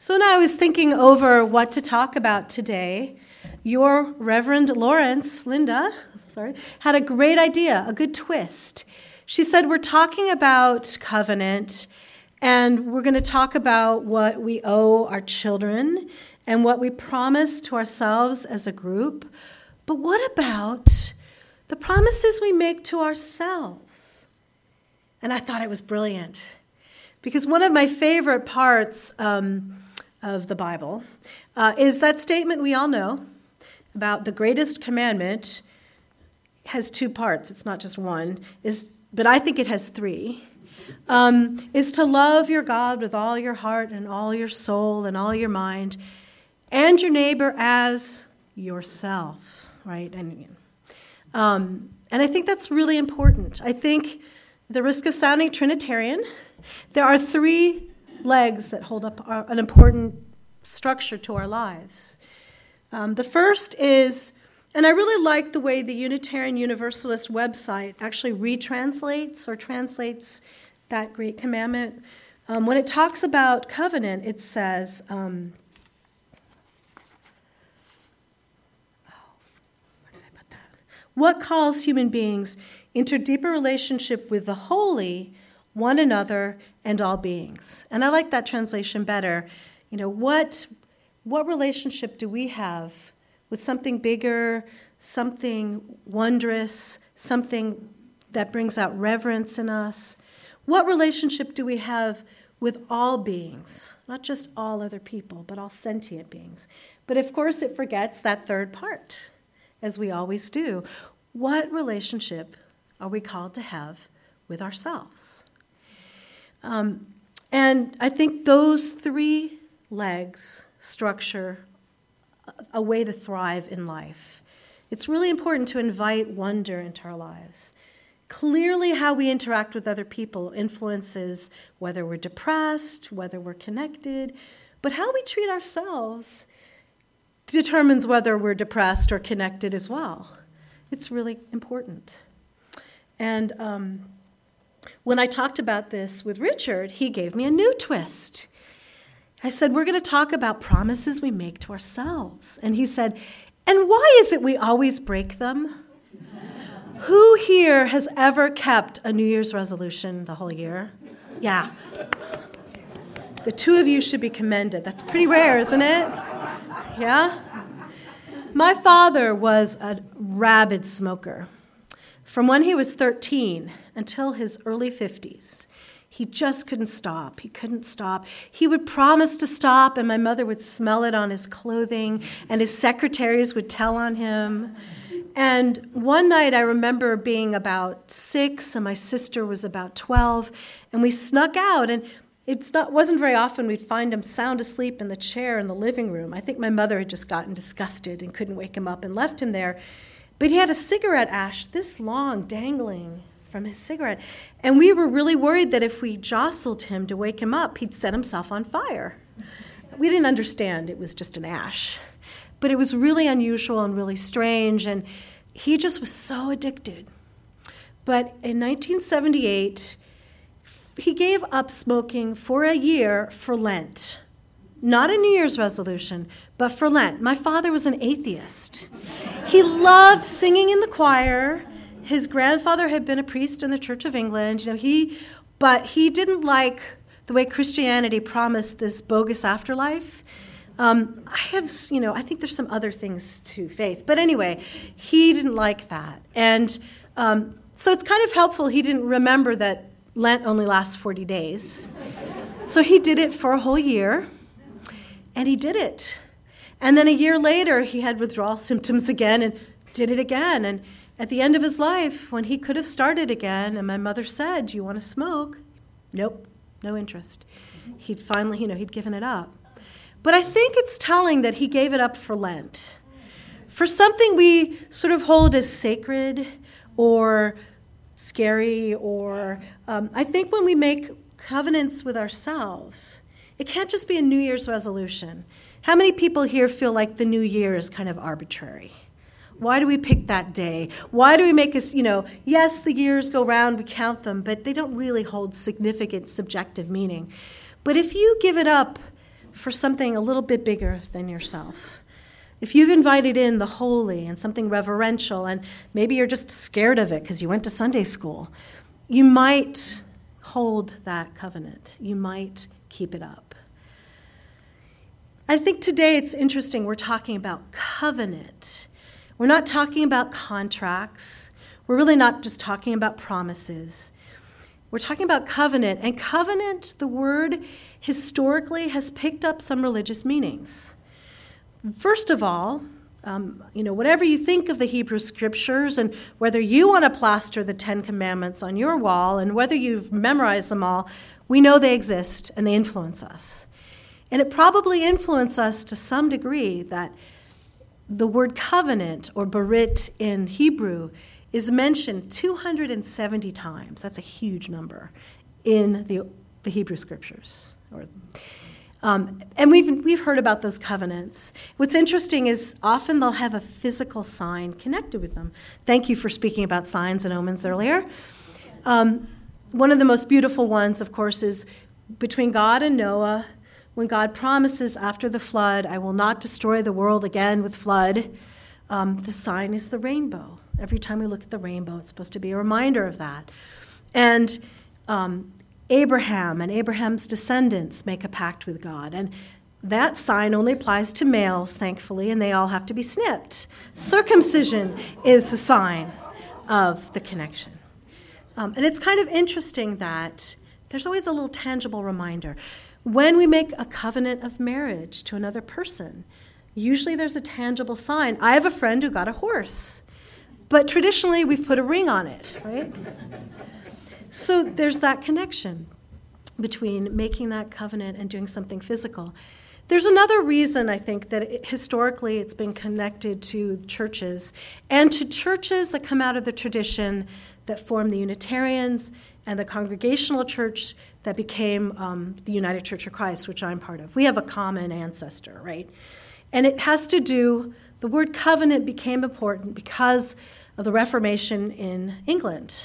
So now I was thinking over what to talk about today. Your Reverend Lawrence, Linda, sorry, had a great idea, a good twist. She said, We're talking about covenant, and we're going to talk about what we owe our children and what we promise to ourselves as a group. But what about the promises we make to ourselves? And I thought it was brilliant because one of my favorite parts. Um, of the Bible uh, is that statement we all know about the greatest commandment has two parts. It's not just one, is, but I think it has three. Um, is to love your God with all your heart and all your soul and all your mind, and your neighbor as yourself, right? And, um, and I think that's really important. I think, the risk of sounding Trinitarian, there are three legs that hold up our, an important structure to our lives. Um, the first is, and I really like the way the Unitarian Universalist website actually retranslates or translates that great commandment. Um, when it talks about covenant, it says, um, what calls human beings into deeper relationship with the holy, one another, and all beings. And I like that translation better. You know, what, what relationship do we have with something bigger, something wondrous, something that brings out reverence in us? What relationship do we have with all beings, not just all other people, but all sentient beings? But of course, it forgets that third part, as we always do. What relationship are we called to have with ourselves? Um, and I think those three legs structure a way to thrive in life. It's really important to invite wonder into our lives. Clearly, how we interact with other people influences whether we're depressed, whether we're connected, but how we treat ourselves determines whether we're depressed or connected as well. It's really important. And um, when I talked about this with Richard, he gave me a new twist. I said, We're going to talk about promises we make to ourselves. And he said, And why is it we always break them? Who here has ever kept a New Year's resolution the whole year? Yeah. The two of you should be commended. That's pretty rare, isn't it? Yeah? My father was a rabid smoker. From when he was 13 until his early 50s, he just couldn't stop. He couldn't stop. He would promise to stop, and my mother would smell it on his clothing, and his secretaries would tell on him. And one night I remember being about six, and my sister was about 12, and we snuck out. And it wasn't very often we'd find him sound asleep in the chair in the living room. I think my mother had just gotten disgusted and couldn't wake him up and left him there. But he had a cigarette ash this long dangling from his cigarette. And we were really worried that if we jostled him to wake him up, he'd set himself on fire. We didn't understand it was just an ash. But it was really unusual and really strange. And he just was so addicted. But in 1978, he gave up smoking for a year for Lent. Not a New Year's resolution, but for Lent. My father was an atheist. He loved singing in the choir. His grandfather had been a priest in the Church of England. You know, he, but he didn't like the way Christianity promised this bogus afterlife. Um, I have, you know, I think there's some other things to faith, but anyway, he didn't like that, and um, so it's kind of helpful. He didn't remember that Lent only lasts 40 days, so he did it for a whole year, and he did it. And then a year later, he had withdrawal symptoms again and did it again. And at the end of his life, when he could have started again, and my mother said, Do you want to smoke? Nope, no interest. He'd finally, you know, he'd given it up. But I think it's telling that he gave it up for Lent. For something we sort of hold as sacred or scary, or um, I think when we make covenants with ourselves, it can't just be a New Year's resolution. How many people here feel like the new year is kind of arbitrary? Why do we pick that day? Why do we make us, you know, yes, the years go round, we count them, but they don't really hold significant subjective meaning. But if you give it up for something a little bit bigger than yourself. If you've invited in the holy and something reverential, and maybe you're just scared of it because you went to Sunday school, you might hold that covenant. You might keep it up. I think today it's interesting. We're talking about covenant. We're not talking about contracts. We're really not just talking about promises. We're talking about covenant. And covenant, the word historically has picked up some religious meanings. First of all, um, you know, whatever you think of the Hebrew scriptures and whether you want to plaster the Ten Commandments on your wall and whether you've memorized them all, we know they exist and they influence us. And it probably influenced us to some degree that the word covenant or berit in Hebrew is mentioned 270 times. That's a huge number in the, the Hebrew scriptures. Or, um, and we've, we've heard about those covenants. What's interesting is often they'll have a physical sign connected with them. Thank you for speaking about signs and omens earlier. Um, one of the most beautiful ones, of course, is between God and Noah when God promises after the flood, I will not destroy the world again with flood, um, the sign is the rainbow. Every time we look at the rainbow, it's supposed to be a reminder of that. And um, Abraham and Abraham's descendants make a pact with God. And that sign only applies to males, thankfully, and they all have to be snipped. Circumcision is the sign of the connection. Um, and it's kind of interesting that there's always a little tangible reminder. When we make a covenant of marriage to another person, usually there's a tangible sign. I have a friend who got a horse, but traditionally we've put a ring on it, right? so there's that connection between making that covenant and doing something physical. There's another reason I think that it, historically it's been connected to churches and to churches that come out of the tradition that form the Unitarians and the Congregational Church that became um, the United Church of Christ, which I'm part of. We have a common ancestor, right? And it has to do, the word covenant became important because of the Reformation in England,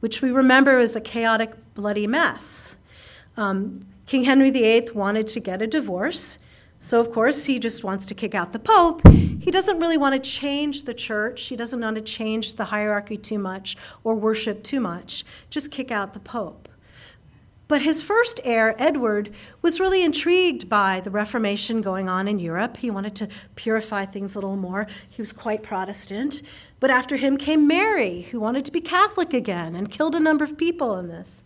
which we remember as a chaotic, bloody mess. Um, King Henry VIII wanted to get a divorce, so of course he just wants to kick out the Pope. He doesn't really want to change the church, he doesn't want to change the hierarchy too much or worship too much, just kick out the Pope. But his first heir, Edward, was really intrigued by the Reformation going on in Europe. He wanted to purify things a little more. He was quite Protestant. But after him came Mary, who wanted to be Catholic again and killed a number of people in this.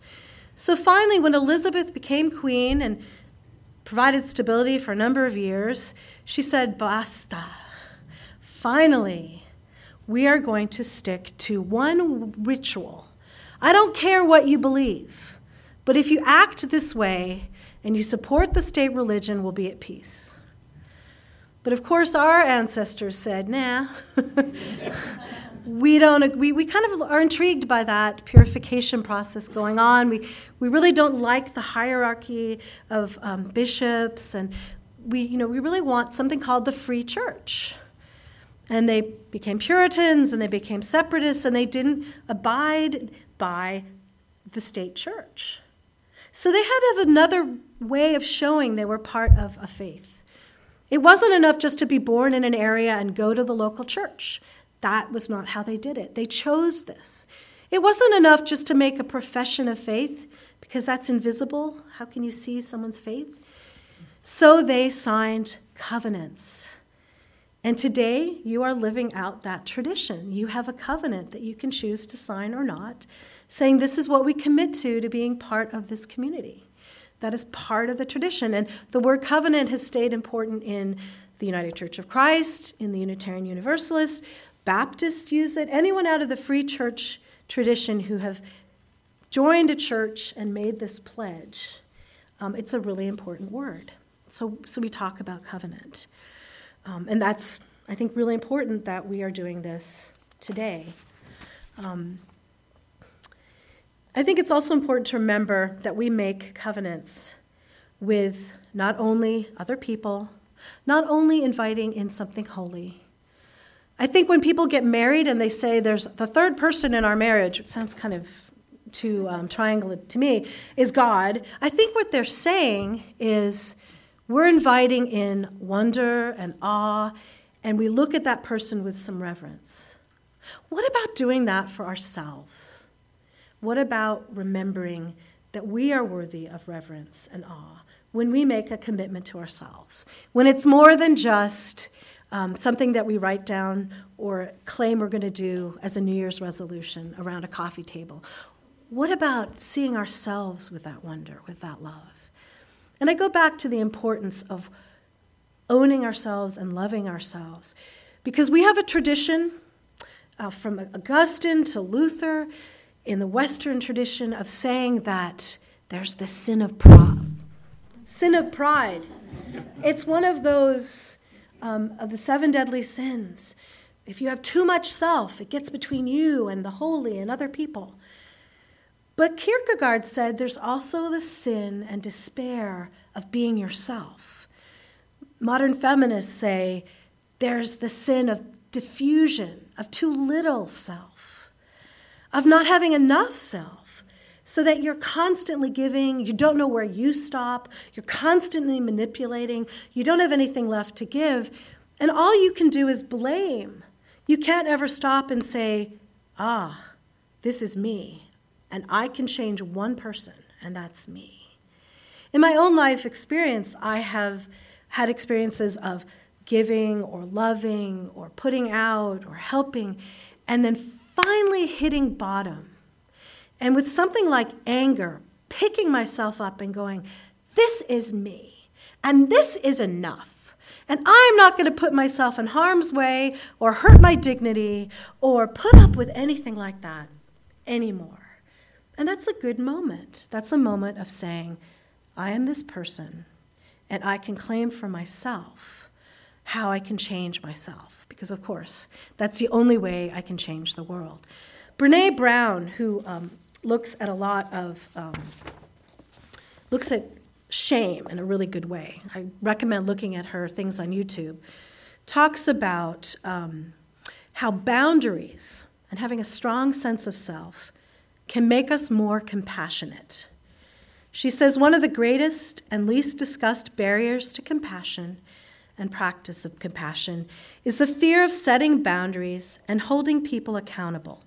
So finally, when Elizabeth became queen and provided stability for a number of years, she said, Basta. Finally, we are going to stick to one ritual. I don't care what you believe. But if you act this way and you support the state religion, we'll be at peace. But of course, our ancestors said, nah. we don't we, we kind of are intrigued by that purification process going on we, we really don't like the hierarchy of um, bishops and we you know we really want something called the free church and they became puritans and they became separatists and they didn't abide by the state church so they had to have another way of showing they were part of a faith. It wasn't enough just to be born in an area and go to the local church. That was not how they did it. They chose this. It wasn't enough just to make a profession of faith because that's invisible. How can you see someone's faith? So they signed covenants. And today you are living out that tradition. You have a covenant that you can choose to sign or not saying this is what we commit to to being part of this community. That is part of the tradition. And the word covenant has stayed important in the United Church of Christ, in the Unitarian Universalists. Baptists use it. Anyone out of the free church tradition who have joined a church and made this pledge, um, it's a really important word. So, so we talk about covenant. Um, and that's, I think, really important that we are doing this today. Um, I think it's also important to remember that we make covenants with not only other people, not only inviting in something holy. I think when people get married and they say there's the third person in our marriage, it sounds kind of too um, triangular to me, is God. I think what they're saying is We're inviting in wonder and awe, and we look at that person with some reverence. What about doing that for ourselves? What about remembering that we are worthy of reverence and awe when we make a commitment to ourselves? When it's more than just um, something that we write down or claim we're going to do as a New Year's resolution around a coffee table. What about seeing ourselves with that wonder, with that love? And I go back to the importance of owning ourselves and loving ourselves because we have a tradition uh, from Augustine to Luther in the Western tradition of saying that there's the sin of pride. Sin of pride. It's one of those um, of the seven deadly sins. If you have too much self, it gets between you and the holy and other people. But Kierkegaard said there's also the sin and despair of being yourself. Modern feminists say there's the sin of diffusion, of too little self, of not having enough self, so that you're constantly giving, you don't know where you stop, you're constantly manipulating, you don't have anything left to give, and all you can do is blame. You can't ever stop and say, ah, this is me, and I can change one person, and that's me. In my own life experience, I have had experiences of giving or loving or putting out or helping, and then finally hitting bottom. And with something like anger, picking myself up and going, This is me, and this is enough. And I'm not going to put myself in harm's way or hurt my dignity or put up with anything like that anymore. And that's a good moment. That's a moment of saying, I am this person, and I can claim for myself how I can change myself. Because, of course, that's the only way I can change the world. Brene Brown, who um, looks at a lot of, um, looks at shame in a really good way. I recommend looking at her things on YouTube. Talks about um, how boundaries and having a strong sense of self can make us more compassionate. She says one of the greatest and least discussed barriers to compassion and practice of compassion is the fear of setting boundaries and holding people accountable.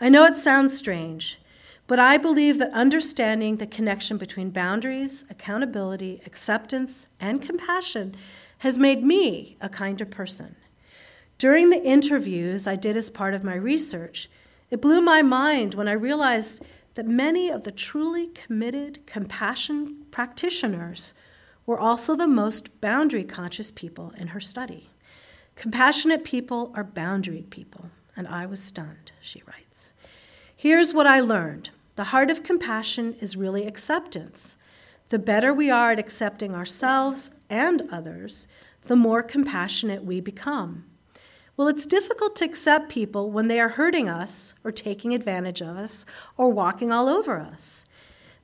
I know it sounds strange, but I believe that understanding the connection between boundaries, accountability, acceptance, and compassion has made me a kinder person. During the interviews I did as part of my research, it blew my mind when I realized that many of the truly committed compassion practitioners were also the most boundary conscious people in her study. Compassionate people are boundary people, and I was stunned, she writes. Here's what I learned the heart of compassion is really acceptance. The better we are at accepting ourselves and others, the more compassionate we become. Well, it's difficult to accept people when they are hurting us or taking advantage of us or walking all over us.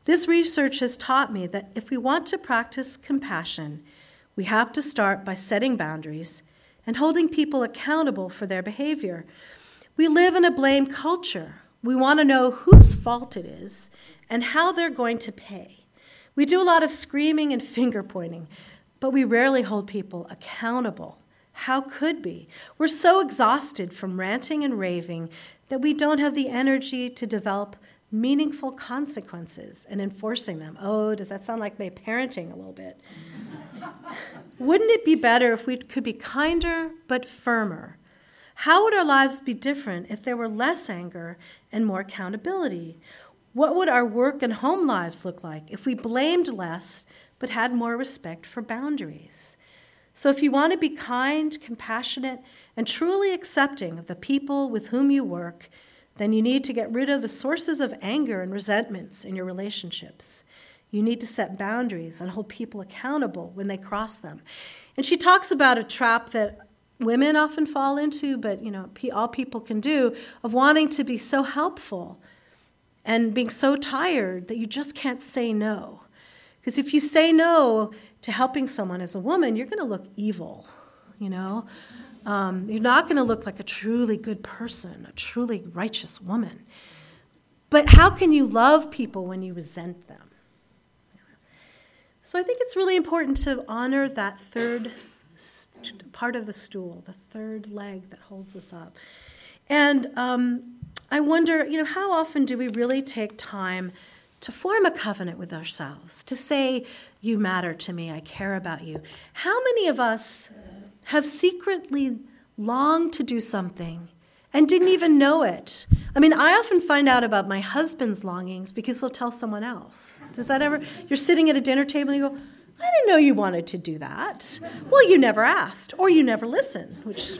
This research has taught me that if we want to practice compassion, we have to start by setting boundaries and holding people accountable for their behavior. We live in a blame culture we want to know whose fault it is and how they're going to pay. We do a lot of screaming and finger pointing, but we rarely hold people accountable. How could we? We're so exhausted from ranting and raving that we don't have the energy to develop meaningful consequences and enforcing them. Oh, does that sound like my parenting a little bit? Wouldn't it be better if we could be kinder but firmer? How would our lives be different if there were less anger and more accountability? What would our work and home lives look like if we blamed less but had more respect for boundaries? So, if you want to be kind, compassionate, and truly accepting of the people with whom you work, then you need to get rid of the sources of anger and resentments in your relationships. You need to set boundaries and hold people accountable when they cross them. And she talks about a trap that women often fall into, but you know, all people can do, of wanting to be so helpful and being so tired that you just can't say no. Because if you say no to helping someone as a woman, you're going to look evil, you know? Um, you're not going to look like a truly good person, a truly righteous woman. But how can you love people when you resent them? So I think it's really important to honor that third st- part of the stool, the third leg that holds us up. And um, I wonder, you know, how often do we really take time to form a covenant with ourselves, to say, You matter to me, I care about you? How many of us have secretly longed to do something and didn't even know it? I mean, I often find out about my husband's longings because he'll tell someone else. Does that ever? You're sitting at a dinner table and you go, I didn't know you wanted to do that. Well, you never asked, or you never listened, which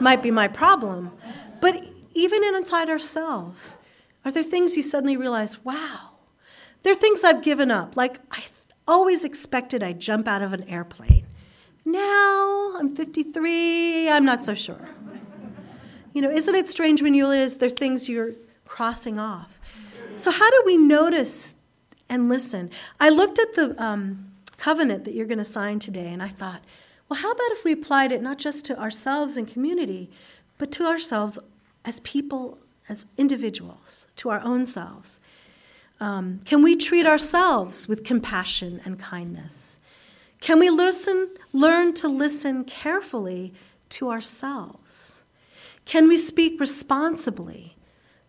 might be my problem. But even inside ourselves, are there things you suddenly realize, wow, there are things I've given up. Like I always expected I'd jump out of an airplane. Now I'm 53, I'm not so sure. You know, isn't it strange when you realize there are things you're crossing off? So, how do we notice and listen? I looked at the um, covenant that you're going to sign today, and I thought, well, how about if we applied it not just to ourselves and community, but to ourselves as people, as individuals, to our own selves? Um, can we treat ourselves with compassion and kindness? Can we listen, learn to listen carefully to ourselves? Can we speak responsibly,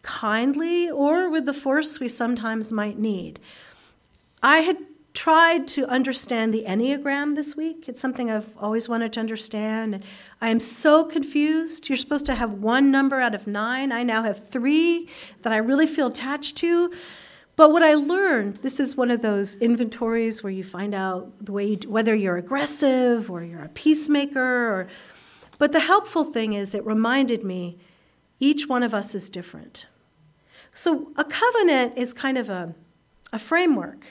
kindly, or with the force we sometimes might need? I had tried to understand the Enneagram this week. It's something I've always wanted to understand. I am so confused. You're supposed to have one number out of nine. I now have three that I really feel attached to. But what I learned, this is one of those inventories where you find out the way you, whether you're aggressive or you're a peacemaker. Or, but the helpful thing is, it reminded me each one of us is different. So a covenant is kind of a, a framework.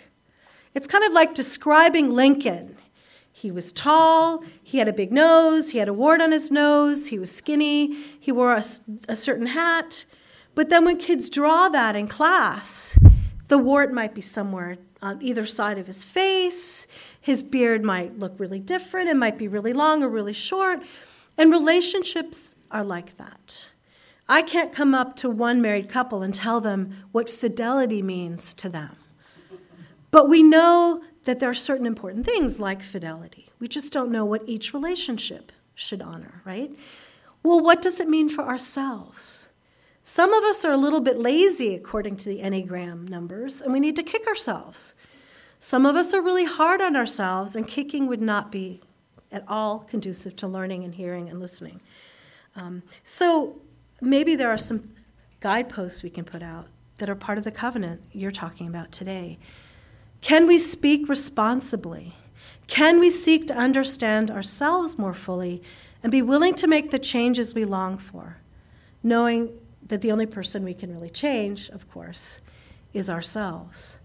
It's kind of like describing Lincoln. He was tall, he had a big nose, he had a wart on his nose, he was skinny, he wore a, a certain hat. But then when kids draw that in class, the wart might be somewhere on either side of his face. His beard might look really different. It might be really long or really short. And relationships are like that. I can't come up to one married couple and tell them what fidelity means to them. But we know that there are certain important things like fidelity. We just don't know what each relationship should honor, right? Well, what does it mean for ourselves? Some of us are a little bit lazy according to the Enneagram numbers, and we need to kick ourselves. Some of us are really hard on ourselves, and kicking would not be at all conducive to learning and hearing and listening. Um, so maybe there are some guideposts we can put out that are part of the covenant you're talking about today. Can we speak responsibly? Can we seek to understand ourselves more fully and be willing to make the changes we long for, knowing that the only person we can really change, of course, is ourselves.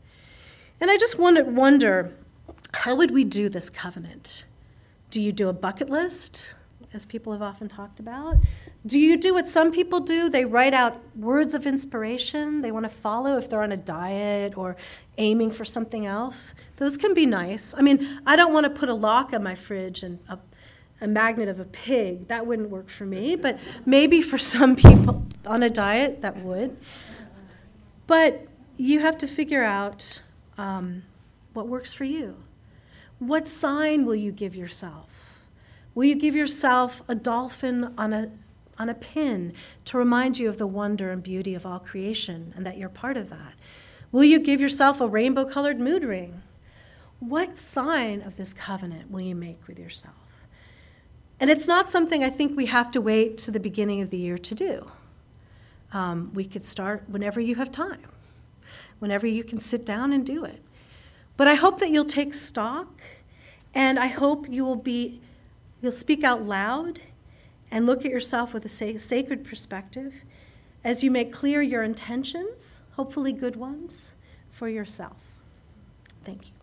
And I just wonder how would we do this covenant? Do you do a bucket list, as people have often talked about? Do you do what some people do? They write out words of inspiration they want to follow if they're on a diet or aiming for something else. Those can be nice. I mean, I don't want to put a lock on my fridge and a a magnet of a pig. That wouldn't work for me, but maybe for some people on a diet, that would. But you have to figure out um, what works for you. What sign will you give yourself? Will you give yourself a dolphin on a, on a pin to remind you of the wonder and beauty of all creation and that you're part of that? Will you give yourself a rainbow colored mood ring? What sign of this covenant will you make with yourself? And it's not something I think we have to wait to the beginning of the year to do. Um, we could start whenever you have time, whenever you can sit down and do it. But I hope that you'll take stock, and I hope you will be, you'll speak out loud and look at yourself with a sacred perspective as you make clear your intentions, hopefully good ones, for yourself. Thank you.